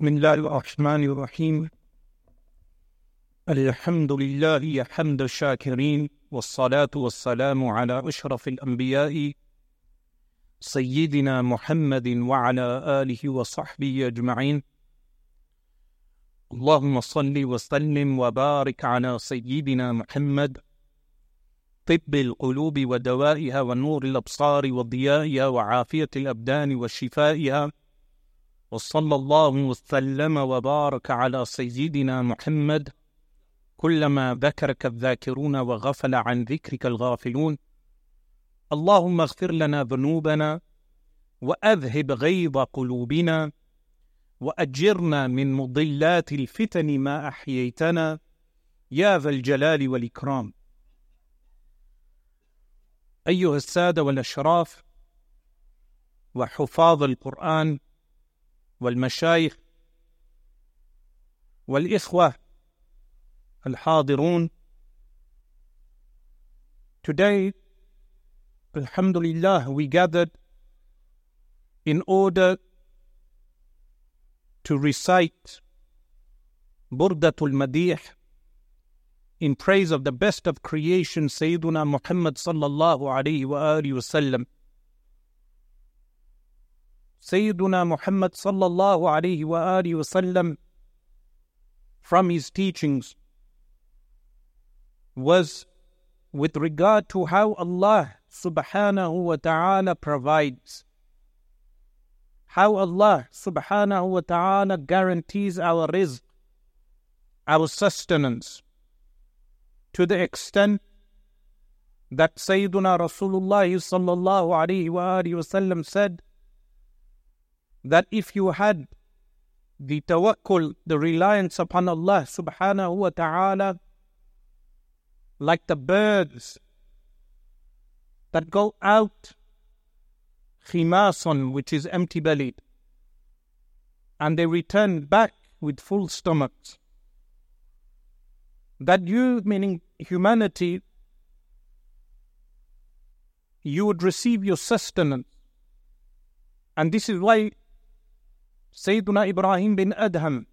بسم الله الرحمن الرحيم. الحمد لله حمد الشاكرين والصلاة والسلام على أشرف الأنبياء سيدنا محمد وعلى آله وصحبه أجمعين. اللهم صل وسلم وبارك على سيدنا محمد. طب القلوب ودوائها ونور الأبصار وضيائها وعافية الأبدان وشفائها. وصلى الله وسلم وبارك على سيدنا محمد. كلما ذكرك الذاكرون وغفل عن ذكرك الغافلون. اللهم اغفر لنا ذنوبنا وأذهب غيظ قلوبنا وأجرنا من مضلات الفتن ما أحييتنا. يا ذا الجلال والإكرام. أيها السادة والأشراف وحفاظ القرآن والمشايخ والاخوه الحاضرون today alhamdulillah we gathered in order to recite burdatul madih in praise of the best of creation sayyiduna muhammad sallallahu alayhi wa alihi wasallam Sayyiduna Muhammad sallallahu alayhi wa alihi wasallam from his teachings was with regard to how Allah subhanahu wa ta'ala provides. How Allah subhanahu wa ta'ala guarantees our rizq, our sustenance, to the extent that Sayyiduna Rasulullah sallallahu alayhi wa alihi wasallam said, that if you had the tawakkul, the reliance upon Allah subhanahu wa ta'ala, like the birds that go out khimasan, which is empty bellied, and they return back with full stomachs. That you, meaning humanity, you would receive your sustenance. And this is why Sayyiduna Ibrahim bin Adham,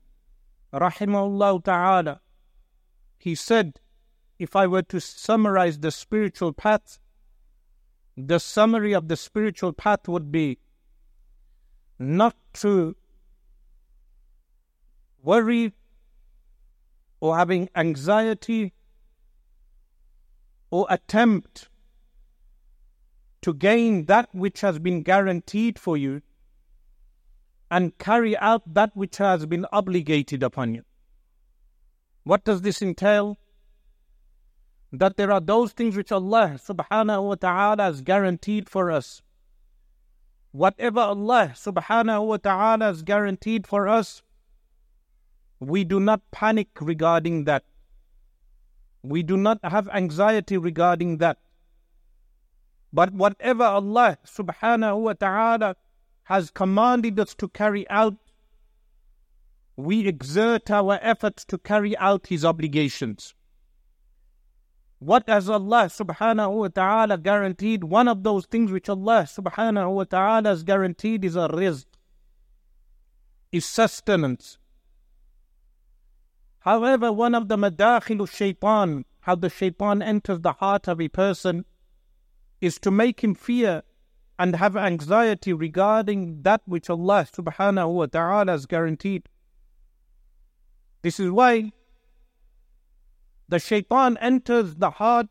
rahimahullah ta'ala, he said, if I were to summarize the spiritual path, the summary of the spiritual path would be not to worry or having anxiety or attempt to gain that which has been guaranteed for you and carry out that which has been obligated upon you. What does this entail? That there are those things which Allah subhanahu wa ta'ala has guaranteed for us. Whatever Allah subhanahu wa ta'ala has guaranteed for us, we do not panic regarding that. We do not have anxiety regarding that. But whatever Allah subhanahu wa ta'ala has commanded us to carry out, we exert our efforts to carry out His obligations. What has Allah subhanahu wa ta'ala guaranteed? One of those things which Allah subhanahu wa ta'ala has guaranteed is a rizq, is sustenance. However, one of the madakhilu shaitan, how the shaitan enters the heart of a person, is to make him fear and have anxiety regarding that which Allah subhanahu wa ta'ala has guaranteed. This is why the shaitan enters the heart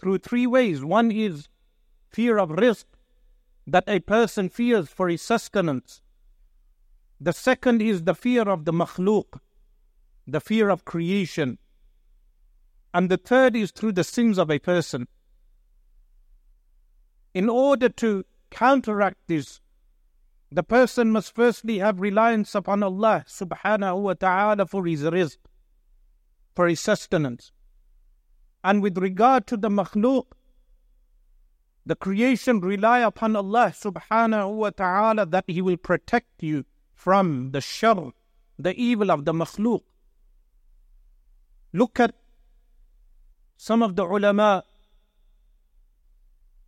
through three ways. One is fear of rizq, that a person fears for his sustenance. The second is the fear of the makhluk, the fear of creation. And the third is through the sins of a person. In order to counteract this, the person must firstly have reliance upon Allah subhanahu wa ta'ala for his rizq, for his sustenance. And with regard to the makhluk, the creation rely upon Allah subhanahu wa ta'ala that He will protect you from the shar, the evil of the makhluk. Look at some of the ulama,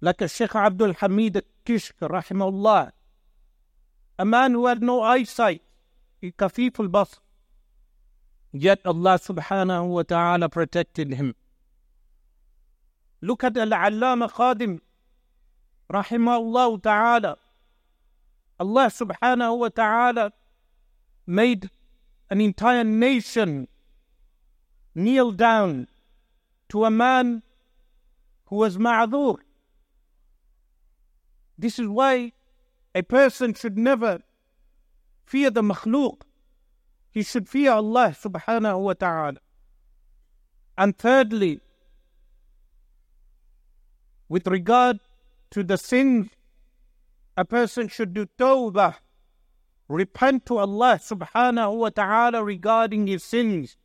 like a Sheikh Abdul Hamid al-Kishk, rahimahullah, a man who had no eyesight, kafif al-basr. Yet Allah subhanahu wa ta'ala protected him. Look at Al-Allama Khadim, rahimahullah ta'ala. Allah subhanahu wa ta'ala made an entire nation kneel down to a man who was ma'adhur. This is why a person should never fear the makhluk. He should fear Allah subhanahu wa ta'ala. And thirdly, with regard to the sins, a person should do tawbah, repent to Allah subhanahu wa ta'ala regarding his sins.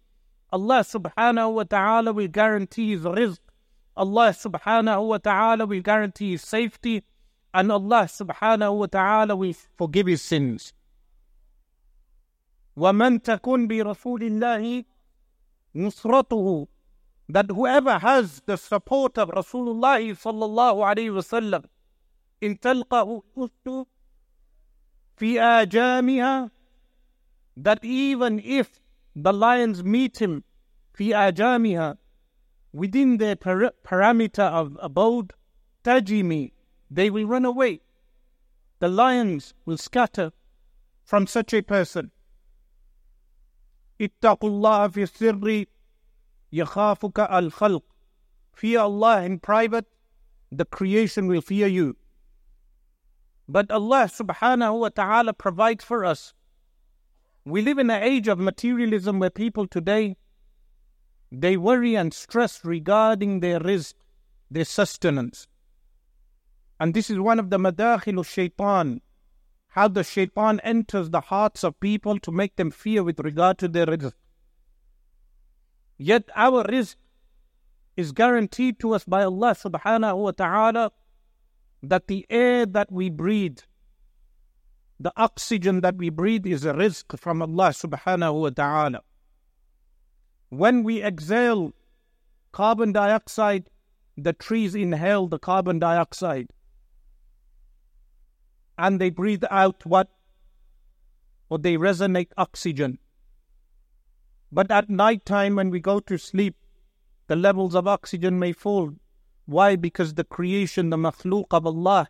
Allah subhanahu wa ta'ala will guarantee his rizq. Allah subhanahu wa ta'ala will guarantee his safety And Allah subhanahu wa ta'ala will forgive his sins. وَمَن تَكُنْ بِرَسُولِ اللَّهِ نُصْرَتُهُ that whoever has the support of Rasulullah sallallahu alayhi wasallam in talqahu ustu fi ajamiha that even if the lions meet him fi ajamiha within their par- parameter of abode tajimi they will run away. The lions will scatter from such a person. اتقوا الله في السر al الخلق. Fear Allah in private, the creation will fear you. But Allah subhanahu wa ta'ala provides for us. We live in an age of materialism where people today they worry and stress regarding their rizq, their sustenance. And this is one of the madakhil of shaitan, how the shaitan enters the hearts of people to make them fear with regard to their rizq. Yet our rizq is guaranteed to us by Allah subhanahu wa ta'ala that the air that we breathe, the oxygen that we breathe is a rizq from Allah subhanahu wa ta'ala. When we exhale carbon dioxide, the trees inhale the carbon dioxide and they breathe out what? Or they resonate oxygen. But at night time, when we go to sleep, the levels of oxygen may fall. Why? Because the creation, the makhluk of Allah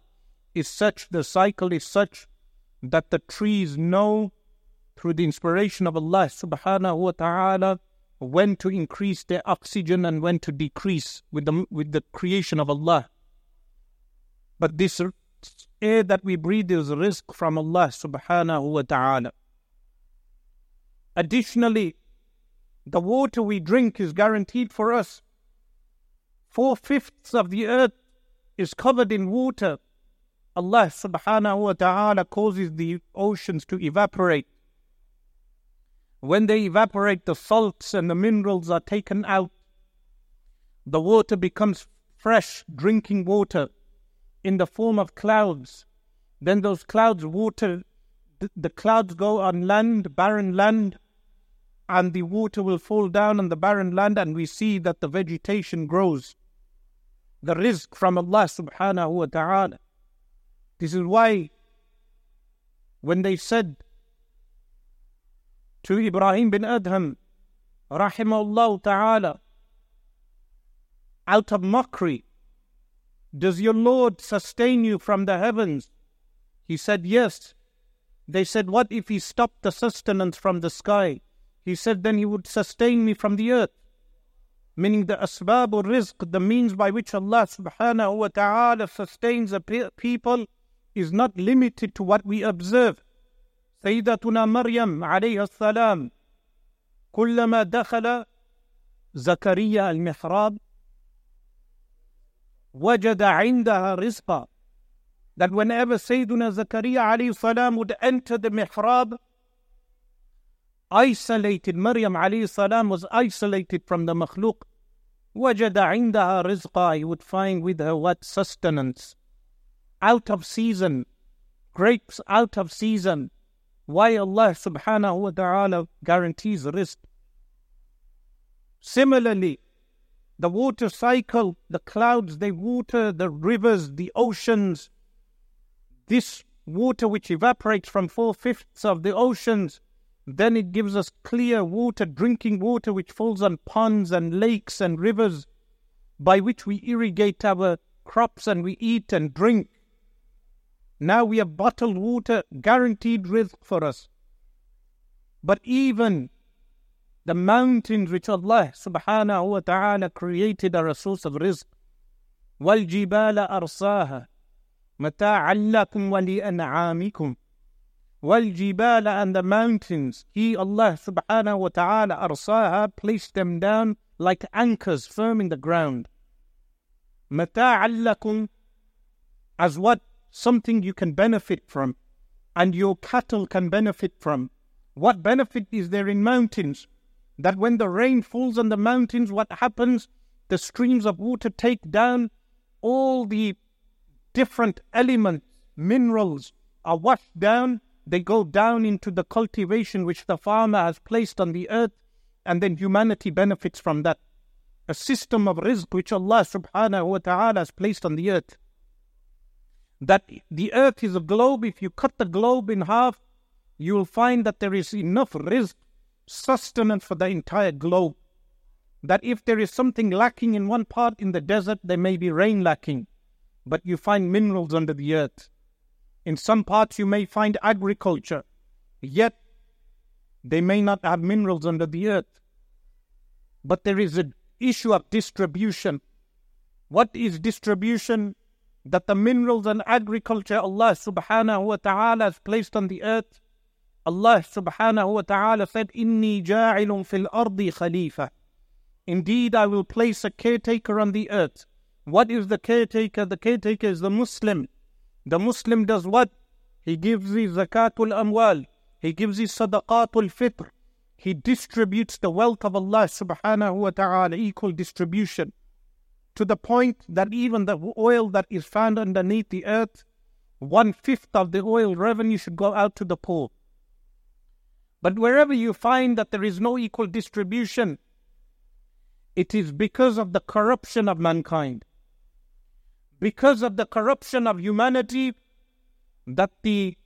is such, the cycle is such that the trees know through the inspiration of Allah subhanahu wa ta'ala when to increase their oxygen and when to decrease with the, with the creation of Allah. But this air that we breathe is rizq from Allah subhanahu wa ta'ala. Additionally, the water we drink is guaranteed for us. Four fifths of the earth is covered in water. Allah subhanahu wa ta'ala causes the oceans to evaporate. When they evaporate, the salts and the minerals are taken out. The water becomes fresh drinking water in the form of clouds. Then those clouds water, the clouds go on land, barren land, and the water will fall down on the barren land, and we see that the vegetation grows. The rizq from Allah subhanahu wa ta'ala. This is why when they said to Ibrahim bin Adham, rahimahullah ta'ala, out of mockery, does your Lord sustain you from the heavens? He said, Yes. They said, What if he stopped the sustenance from the sky? He said, Then he would sustain me from the earth. Meaning the asbabul rizq, the means by which Allah subhanahu wa ta'ala sustains a people, is not limited to what we observe. سيدتنا alayhi salam, kullama كلما Zakaria al-Mihrab. وَجَدَ عِنْدَهَا رِزْقًا That whenever Sayyiduna Zakaria alayhi salam would enter the mihrab, isolated, Maryam alayhi salam was isolated from the makhluq. وَجَدَ عِنْدَهَا رِزْقًا He would find with her what? Sustenance. Out of season. Grapes out of season. Why Allah subhanahu wa ta'ala guarantees rizq. Similarly, the water cycle, the clouds, they water the rivers, the oceans. This water which evaporates from four fifths of the oceans Then it gives us clear water, drinking water, which falls on ponds and lakes and rivers, by which we irrigate our crops and we eat and drink. Now we have bottled water, guaranteed rizq for us. But even the mountains which Allah subhanahu wa ta'ala created are a source of rizq. وَالْجِبَالَ أَرْسَاهَا مَتَاعًا لَكُمْ وَلِأَنْعَامِكُمْ وَالْجِبَالَ and the mountains, He, Allah subhanahu wa ta'ala, أَرْسَاهَا, placed them down like anchors firm in the ground. مَتَاعًا لَكُمْ as what? Something you can benefit from and your cattle can benefit from. What benefit is there in mountains? That when the rain falls on the mountains, what happens? The streams of water take down all the different elements, minerals are washed down. They go down into the cultivation which the farmer has placed on the earth, and then humanity benefits from that. A system of rizq which Allah subhanahu wa ta'ala has placed on the earth. That the earth is a globe, if you cut the globe in half, you will find that there is enough rizq, sustenance for the entire globe. That if there is something lacking in one part in the desert, there may be rain lacking, but you find minerals under the earth. In some parts, you may find agriculture, yet they may not have minerals under the earth. But there is an issue of distribution. What is distribution? That the minerals and agriculture Allah subhanahu wa ta'ala has placed on the earth Allah subhanahu wa ta'ala said, Inni ja'ilun fil ardi khalifa. Indeed, I will place a caretaker on the earth. What is the caretaker? The caretaker is the Muslim. The Muslim does what? He gives the zakatul amwal. He gives the sadaqatul fitr. He distributes the wealth of Allah subhanahu wa ta'ala, equal distribution. To the point that even the oil that is found underneath the earth, one fifth of the oil revenue should go out to the poor. But wherever you find that there is no equal distribution, it is because of the corruption of mankind, because of the corruption of humanity, that the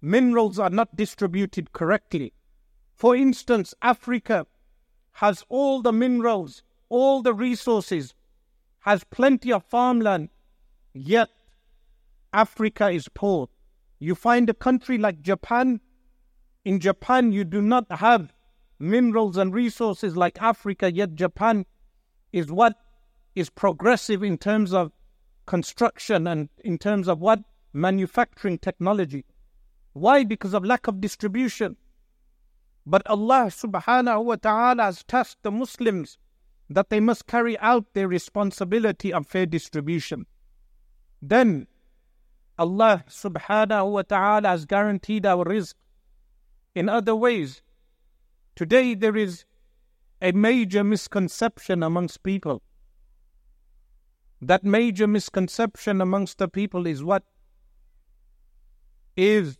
minerals are not distributed correctly. For instance, Africa has all the minerals, all the resources, has plenty of farmland, yet Africa is poor. You find a country like Japan in Japan, you do not have minerals and resources like Africa, yet Japan is what is progressive in terms of construction and in terms of what manufacturing technology. Why? Because of lack of distribution. But Allah subhanahu wa ta'ala has tasked the Muslims that they must carry out their responsibility of fair distribution. Then Allah subhanahu wa ta'ala has guaranteed our rizq in other ways. Today, there is a major misconception amongst people. That major misconception amongst the people is what? Is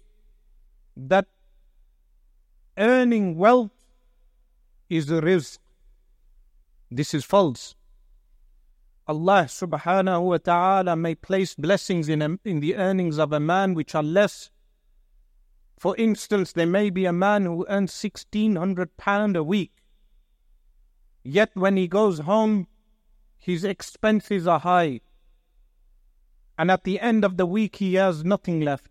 that earning wealth is a rizq. This is false. Allah subhanahu wa ta'ala may place blessings in, a, in the earnings of a man which are less for instance, there may be a man who earns £1,600 a week, yet when he goes home, his expenses are high, and at the end of the week, he has nothing left.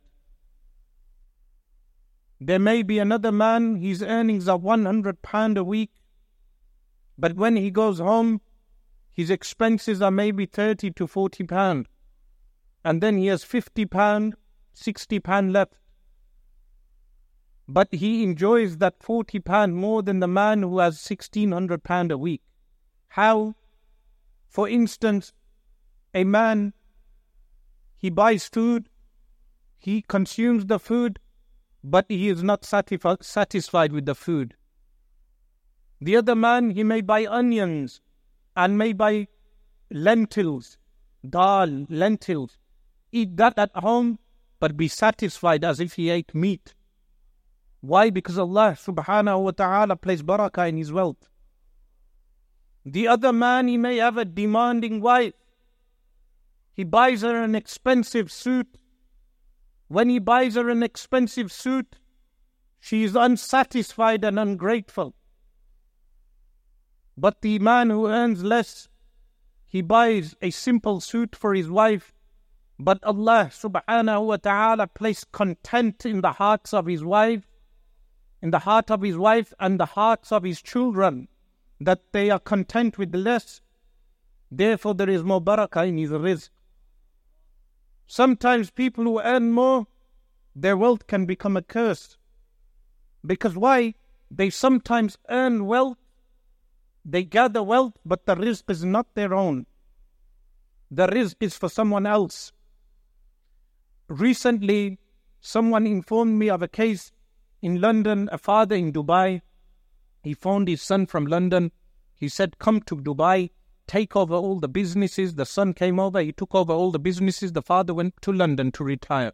There may be another man, his earnings are £100 a week, but when he goes home, his expenses are maybe 30 to 40 pound, and then he has 50 pound, 60 pound left but he enjoys that 40 pound more than the man who has 1600 pound a week. How? For instance, a man, he buys food, he consumes the food, but he is not satisfi- satisfied with the food. The other man, he may buy onions and may buy lentils, dal, lentils, eat that at home, but be satisfied as if he ate meat. Why? Because Allah subhanahu wa ta'ala placed barakah in his wealth. The other man, he may have a demanding wife. He buys her an expensive suit. When he buys her an expensive suit, She is unsatisfied and ungrateful. But the man who earns less, he buys a simple suit for his wife. But Allah subhanahu wa ta'ala placed content in the hearts of his wife, in the heart of his wife and the hearts of his children, that they are content with less. Therefore, there is more barakah in his rizq. Sometimes people who earn more, their wealth can become a curse. Because why? They sometimes earn wealth they gather wealth, but the rizq is not their own. The rizq is for someone else. Recently, someone informed me of a case in London, a father in Dubai. He phoned his son from London. He said, Come to Dubai, take over all the businesses. The son came over, he took over all the businesses. The father went to London to retire.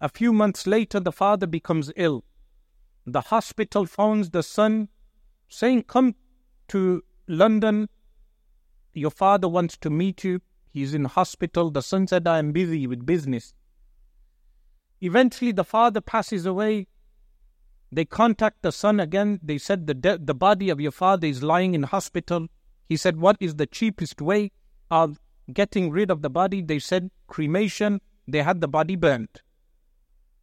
A few months later, the father becomes ill. The hospital phones the son saying, Come to London. Your father wants to meet you. He's in hospital. The son said, I am busy with business. Eventually, the father passes away. They contact the son again. They said, the, de- the body of your father is lying in hospital. He said, What is the cheapest way of getting rid of the body? They said, Cremation. They had the body burnt.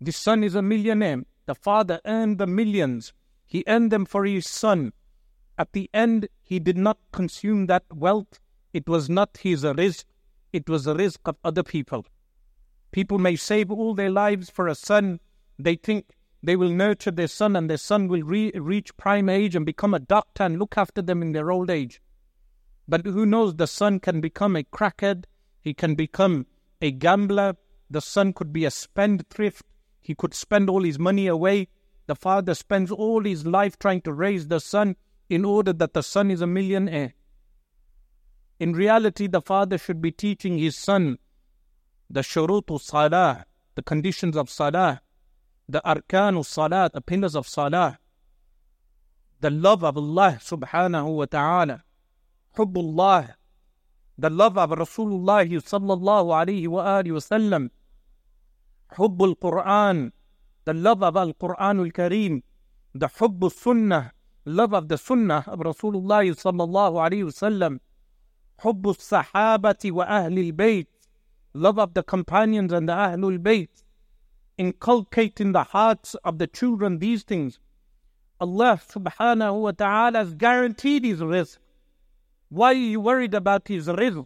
The son is a millionaire. The father earned the millions. He earned them for his son. At the end, he did not consume that wealth. It was not his rizq, it was the rizq of other people. People may save all their lives for a son. They think they will nurture their son and their son will re- reach prime age and become a doctor and look after them in their old age. But who knows, the son can become a crackhead, he can become a gambler, the son could be a spendthrift, he could spend all his money away. The father spends all his life trying to raise the son in order that the son is a millionaire. In reality, the father should be teaching his son the shurutu salah, the conditions of salah, the arkanu salah, the pillars of salah, the love of Allah subhanahu wa ta'ala, hubbullah, the love of Rasulullah sallallahu alayhi wa alihi wa sallam, hubbul Quran, the love of Al Quran Quranul Kareem, the hubbul sunnah, love of the sunnah of Rasulullah sallallahu alayhi wa sallam, hubbul sahabati wa ahlil bayt, love of the companions and the Ahlul Bayt, inculcate in the hearts of the children these things. Allah subhanahu wa ta'ala has guaranteed his rizq. Why are you worried about his rizq?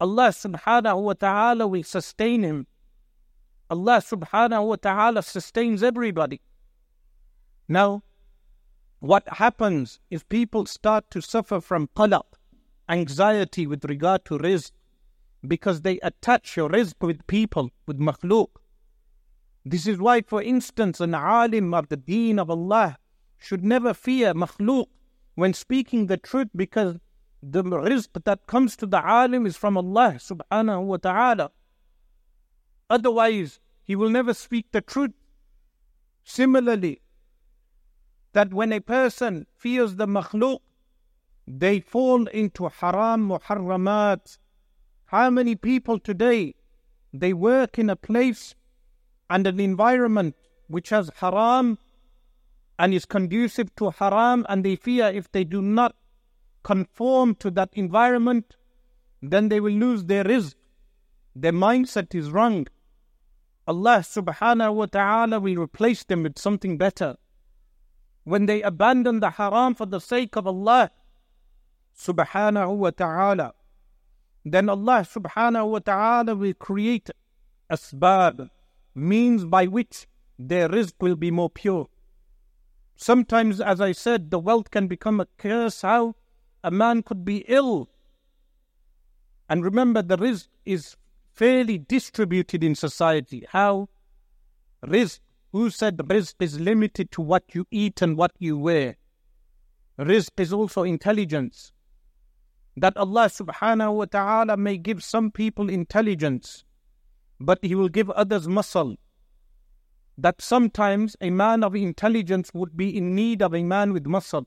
Allah subhanahu wa ta'ala will sustain him. Allah subhanahu wa ta'ala sustains everybody. Now, what happens if people start to suffer from qalaq, anxiety with regard to rizq, because they attach your rizq with people, with makhluk. This is why, for instance, an alim of the deen of Allah should never fear makhluk when speaking the truth because the rizq that comes to the alim is from Allah subhanahu wa ta'ala. Otherwise, he will never speak the truth. Similarly, that when a person fears the makhluk, they fall into haram muharramat. How many people today, they work in a place and an environment which has haram and is conducive to haram and they fear if they do not conform to that environment, then they will lose their rizq. Their mindset is wrong. Allah subhanahu wa ta'ala will replace them with something better when they abandon the haram for the sake of Allah subhanahu wa ta'ala, then Allah subhanahu wa ta'ala will create asbab, means by which their rizq will be more pure. Sometimes, as I said, the wealth can become a curse. How? A man could be ill. And remember, the rizq is fairly distributed in society. How? Rizq who said the rizq is limited to what you eat and what you wear? Rizq is also intelligence. That Allah subhanahu wa ta'ala may give some people intelligence, but He will give others muscle. That sometimes a man of intelligence would be in need of a man with muscle.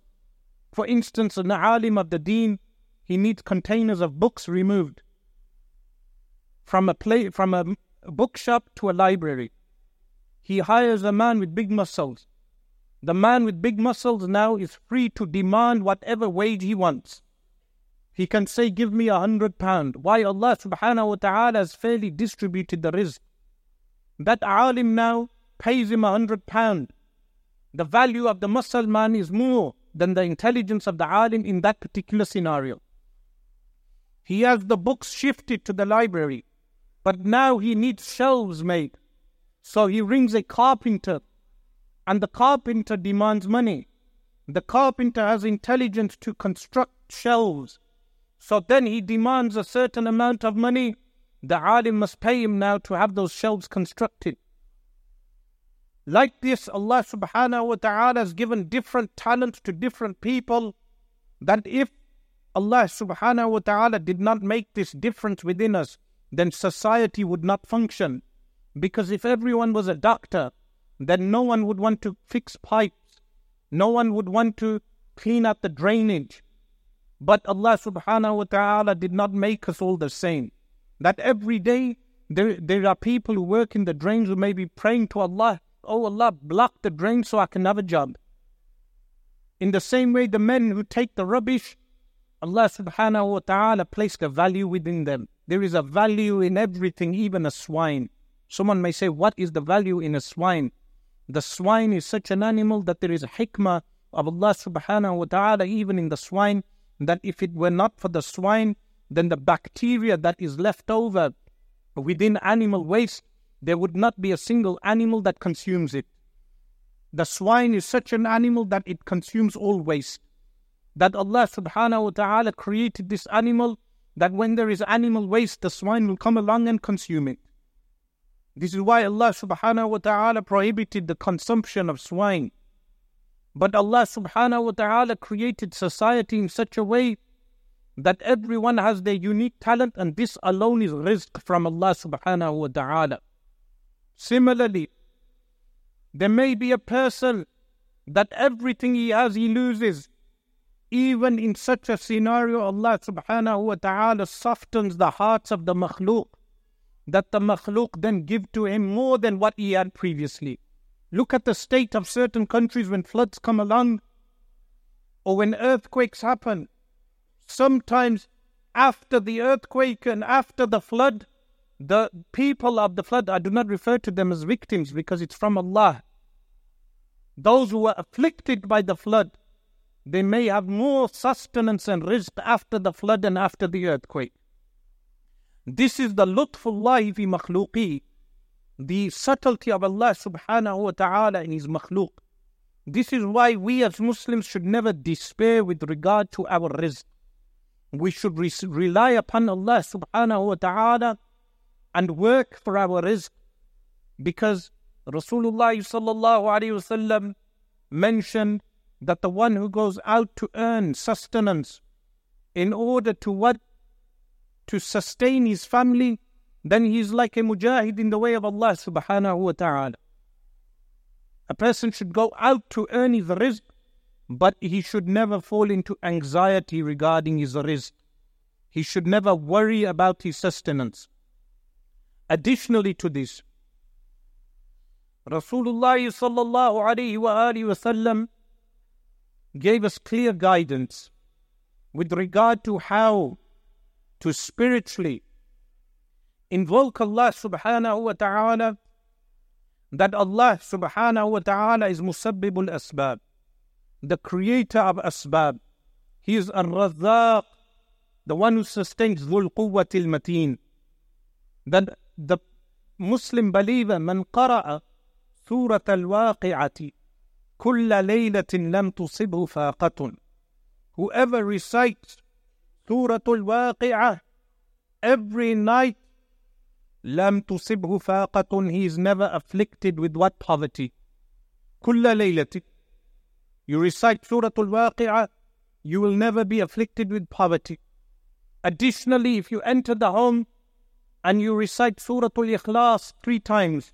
For instance, an alim of the deen, he needs containers of books removed from a play, from a bookshop to a library. he hires a man with big muscles. The man with big muscles now is free to demand whatever wage he wants. He can say, Give me a hundred pound. Why Allah subhanahu wa ta'ala has fairly distributed the rizq. That alim now pays him a hundred pound. The value of the muscle man is more than the intelligence of the alim in that particular scenario. He has the books shifted to the library, but now he needs shelves made. So he rings a carpenter, and the carpenter demands money. The carpenter has intelligence to construct shelves. So then he demands a certain amount of money. The alim must pay him now to have those shelves constructed. Like this, Allah subhanahu wa ta'ala has given different talents to different people. That if Allah subhanahu wa ta'ala did not make this difference within us, then society would not function. Because if everyone was a doctor, then no one would want to fix pipes, no one would want to clean up the drainage. But Allah subhanahu wa ta'ala did not make us all the same. That every day there, there are people who work in the drains who may be praying to Allah, Oh Allah, block the drain so I can have a job. In the same way, the men who take the rubbish, Allah subhanahu wa ta'ala placed a value within them. There is a value in everything, even a swine. Someone may say, What is the value in a swine? The swine is such an animal that there is a hikmah of Allah subhanahu wa ta'ala even in the swine, that if it were not for the swine, then the bacteria that is left over within animal waste, there would not be a single animal that consumes it. The swine is such an animal that it consumes all waste that Allah subhanahu wa ta'ala created this animal that when there is animal waste, the swine will come along and consume it. This is why Allah subhanahu wa ta'ala prohibited the consumption of swine. But Allah subhanahu wa ta'ala created society in such a way that everyone has their unique talent and this alone is rizq from Allah subhanahu wa ta'ala. Similarly, there may be a person that everything he has he loses even in such a scenario, Allah subhanahu wa ta'ala softens the hearts of the makhluk, that the makhluk then give to him more than what he had previously. Look at the state of certain countries when floods come along or when earthquakes happen. Sometimes after the earthquake and after the flood, the people of the flood, I do not refer to them as victims because it's from Allah. Those who were afflicted by the flood, they may have more sustenance and rizq after the flood and after the earthquake. This is the lutfullah fi makhluqi, the subtlety of Allah subhanahu wa ta'ala in His makhluk. This is why we as Muslims should never despair with regard to our rizq. We should re- rely upon Allah subhanahu wa ta'ala and work for our rizq because Rasulullah sallallahu alayhi wasallam mentioned that the one who goes out to earn sustenance in order to what? To sustain his family, then he is like a mujahid in the way of Allah subhanahu wa ta'ala. A person should go out to earn his rizq, but he should never fall into anxiety regarding his rizq. He should never worry about his sustenance. Additionally to this, Rasulullah sallallahu alayhi wa alihi wa sallam gave us clear guidance with regard to how to spiritually invoke Allah subhanahu wa ta'ala that Allah subhanahu wa ta'ala is musabbibul asbab, the creator of asbab. He is ar-razzaq, the one who sustains dhul quwwatil mateen. That the Muslim believer, man qara'a surah al-waqi'ati, كل ليلة لم تصبه فاقة Whoever recites Surah Al-Waqi'ah every night لم تصبه فاقة He is never afflicted with what poverty كل ليلة You recite Surah Al-Waqi'ah you will never be afflicted with poverty. Additionally, if you enter the home and you recite Surah Al-Ikhlas three times,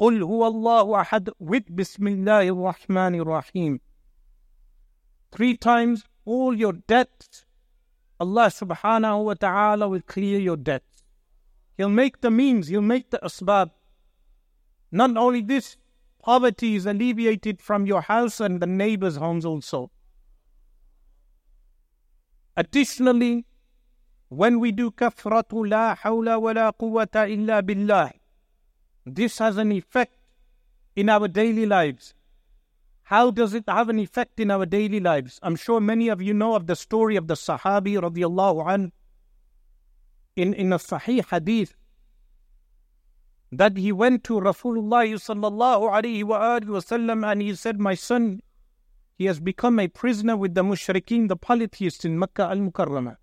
قل هو الله أحد with بسم الله الرحمن الرحيم three times all your debts Allah subhanahu wa ta'ala will clear your debts he'll make the means he'll make the asbab not only this poverty is alleviated from your house and the neighbors' homes also. Additionally, when we do kafratu la hawla wa la quwwata illa billah, this has an effect in our daily lives. How does it have an effect in our daily lives? I'm sure many of you know of the story of the Sahabi radiallahu an in, in a Sahih hadith that he went to Rasulullah sallallahu alayhi wa wasallam and he said, My son, he has become a prisoner with the mushrikeen, the polytheists in Mecca al Mukarramah.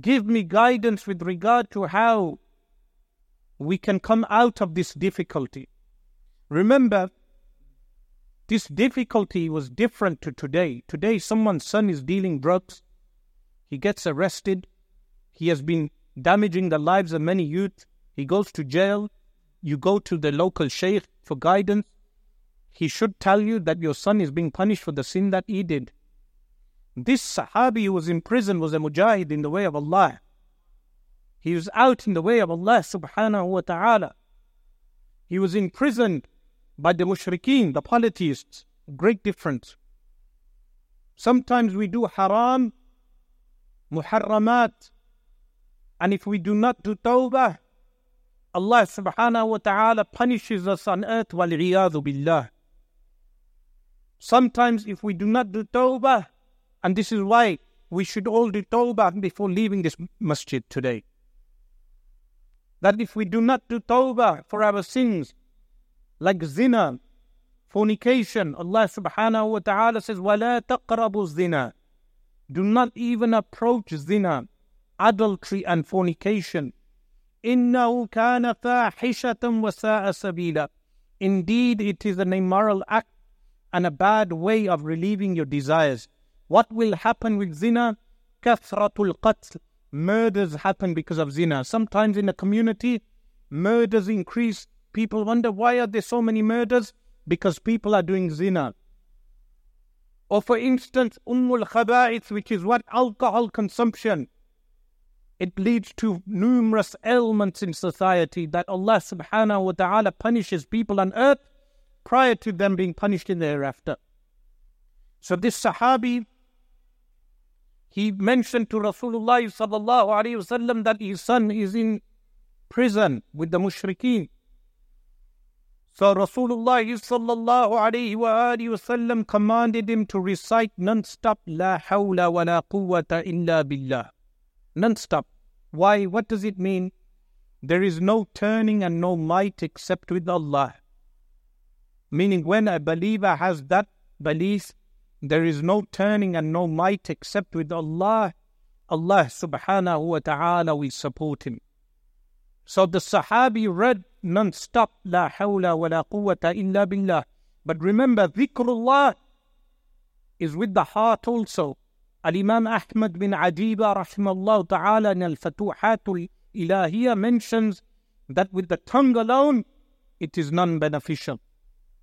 Give me guidance with regard to how we can come out of this difficulty. Remember, this difficulty was different to today. Today, someone's son is dealing drugs. He gets arrested. He has been damaging the lives of many youth. He goes to jail. You go to the local sheikh for guidance. He should tell you that your son is being punished for the sin that he did. This Sahabi who was in prison was a mujahid in the way of Allah. He was out in the way of Allah subhanahu wa ta'ala. He was imprisoned by the mushrikeen, the polytheists. Great difference. Sometimes we do haram, muharramat, and if we do not do tawbah, Allah subhanahu wa ta'ala punishes us on earth wal billah. Sometimes if we do not do tawbah, and this is why we should all do tawbah before leaving this masjid today. That if we do not do tawbah for our sins, like zina, fornication. Allah subhanahu wa ta'ala says, وَلَا تَقْرَبُوا zina. Do not even approach zina, adultery and fornication. إِنَّهُ كَانَ فَاحِشَةً وَسَاءَ سَبِيلًا Indeed, it is an immoral act and a bad way of relieving your desires. What will happen with zina? كَثْرَةُ الْقَتْلِ Murders happen because of zina. Sometimes in a community, murders increase People wonder why are there so many murders? Because people are doing zina. Or for instance, ummul khaba'ith, which is what alcohol consumption. It leads to numerous ailments in society that Allah subhanahu wa ta'ala punishes people on earth prior to them being punished in the hereafter. So this Sahabi, he mentioned to Rasulullah sallallahu alayhi wasallam that his son is in prison with the mushrikeen. So Rasulullah sallallahu alayhi wa wasallam commanded him to recite non-stop La hawla wa la quwwata illa billah. Non-stop. Why? What does it mean? There is no turning and no might except with Allah. Meaning when a believer has that belief, there is no turning and no might except with Allah. Allah subhanahu wa ta'ala will support him. So the Sahabi read non-stop, La hawla wa quwwata illa billah. But remember, dhikrullah is with the heart also. Al-Imam Ahmad bin Ajiba rahimahullah ta'ala in Al-Futuhatul Ilahiyah mentions that with the tongue alone, it is non-beneficial.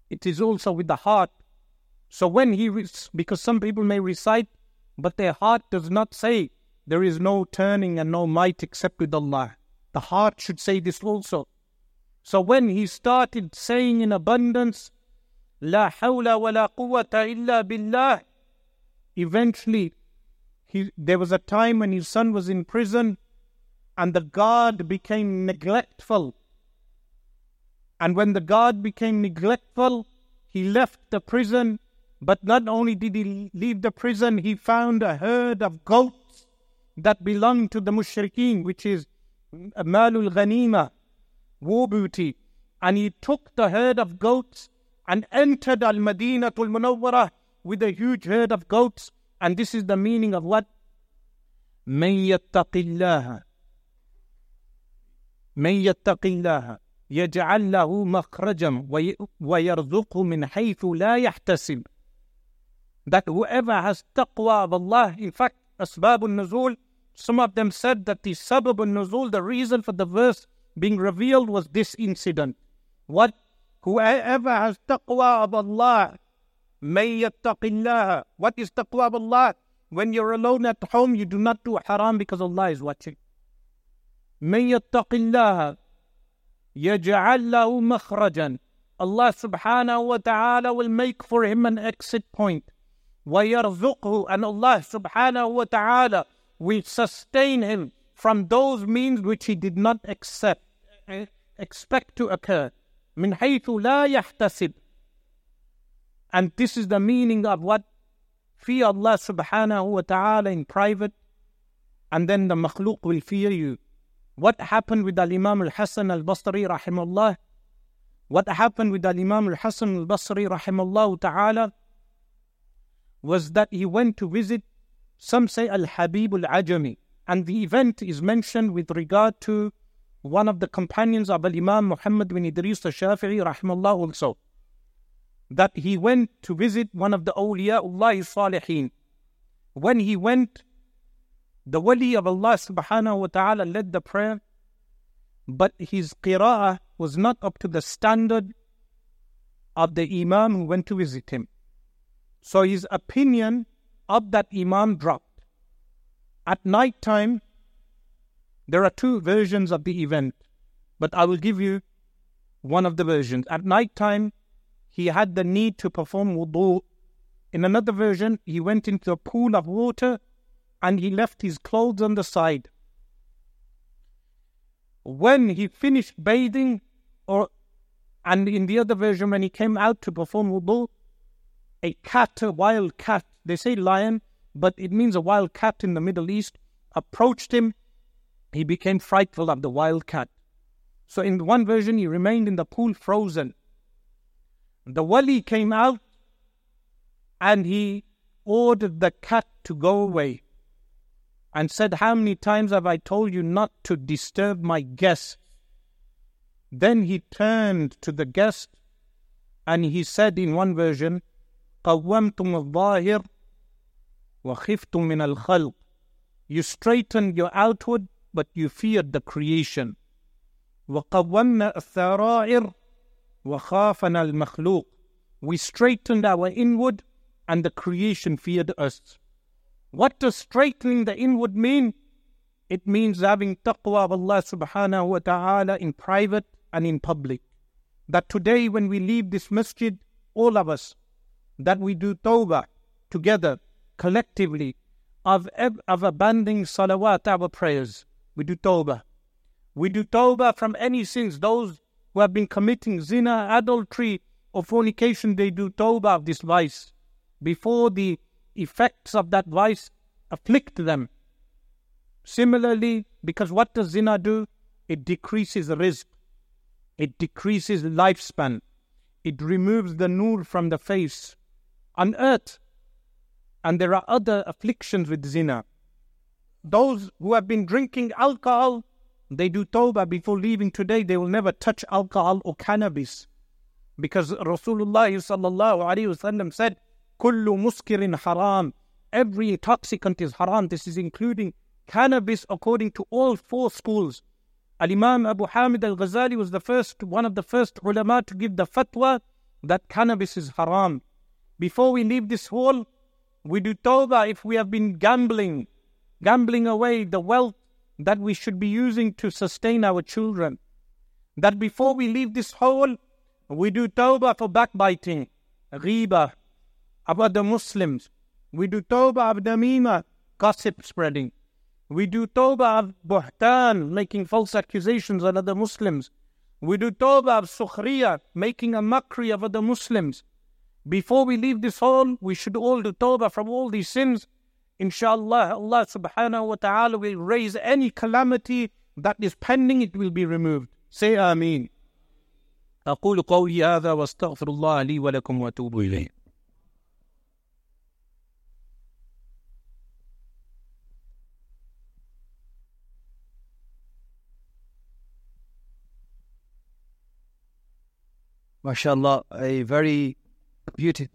It is also with the heart. So when he, because some people may recite, but their heart does not say, there is no turning and no might except with Allah. The heart should say this also. So when he started saying in abundance, La hawla wa la quwwata illa billah, eventually he, there was a time when his son was in prison and the guard became neglectful. And when the guard became neglectful, he left the prison. But not only did he leave the prison, he found a herd of goats that belonged to the mushrikeen, which is Malul Ghanima, war booty, and he took the herd of goats and entered Al Madinatul Munawwarah with a huge herd of goats. And this is the meaning of what? من يتق الله من يتق الله يجعل له مخرجا ويرزقه من حيث لا يحتسب that whoever has taqwa of Allah in fact أسباب النزول some of them said that the sabab al-nuzul, the reason for the verse being revealed was this incident. What? Whoever has taqwa of Allah, may yattaqillah. What is taqwa of Allah? When you're alone at home, you do not do haram because Allah is watching. May yattaqillah. يجعل له مخرجا Allah subhanahu wa ta'ala will make for him an exit point. وَيَرْزُقْهُ And Allah subhanahu wa ta'ala will sustain him from those means which he did not accept, expect to occur. من حيث لا يحتسب and this is the meaning of what fear Allah subhanahu wa ta'ala in private and then the makhluk will fear you. What happened with Al Imam Al Hasan Al Basri rahimahullah? What happened with Al Imam Al Hasan Al Basri rahimahullah ta'ala was that he went to visit, some say Al Habib Al Ajami, and the event is mentioned with regard to one of the companions of Al Imam Muhammad bin Idris Al Shafi'i rahimahullah also. That he went to visit one of the awliyaullah salihin. When he went, the wali of Allah subhanahu wa ta'ala led the prayer, but his qira'ah was not up to the standard of the imam who went to visit him. So his opinion of that imam dropped. At night time, there are two versions of the event, but I will give you one of the versions. At night time, he had the need to perform wudu. In another version, he went into a pool of water and he left his clothes on the side. When he finished bathing, or and in the other version, when he came out to perform wudu, a cat, a wild cat, they say lion, but it means a wild cat in the Middle East, approached him. He became frightful of the wild cat. So in one version, he remained in the pool frozen. The wali came out and he ordered the cat to go away and said, How many times have I told you not to disturb my guest? Then he turned to the guest and he said in one version, قومتم الظاهر وخفتم من الخلق. You straightened your outward, but you feared the creation. وقومنا الثرائر وخافنا المخلوق. We straightened our inward, and the creation feared us. What does straightening the inward mean? It means having taqwa of Allah subhanahu wa ta'ala in private and in public. That today when we leave this masjid, all of us, that we do tawbah together, collectively, of, of abandoning salawat, our prayers. We do tawbah. We do tawbah from any sins. Those who have been committing zina, adultery, or fornication, they do tawbah of this vice before the effects of that vice afflict them. Similarly, because what does zina do? It decreases rizq, it decreases lifespan, it removes the nur from the face on earth. And there are other afflictions with zina. Those who have been drinking alcohol, they do tawbah before leaving today, they will never touch alcohol or cannabis. Because Rasulullah said, Kullu muskirin haram. Every intoxicant is haram. This is including cannabis according to all four schools. Al Imam Abu Hamid al Ghazali was the first, one of the first ulama to give the fatwa that cannabis is haram. Before we leave this hall, we do tawbah if we have been gambling, gambling away the wealth that we should be using to sustain our children. That before we leave this hall, we do tawbah for backbiting, ghiba about the Muslims. We do tawbah of gossip spreading. We do tawbah of buhtan, making false accusations on other Muslims. We do tawbah of sukhriya, making a mockery of other Muslims. Before we leave this hall, we should all do tawbah from all these sins. Inshallah, Allah subhanahu wa ta'ala will raise any calamity that is pending, it will be removed. Say Ameen. أقول قولي هذا واستغفر الله لي ولكم وأتوب إليه MashaAllah, a very beautiful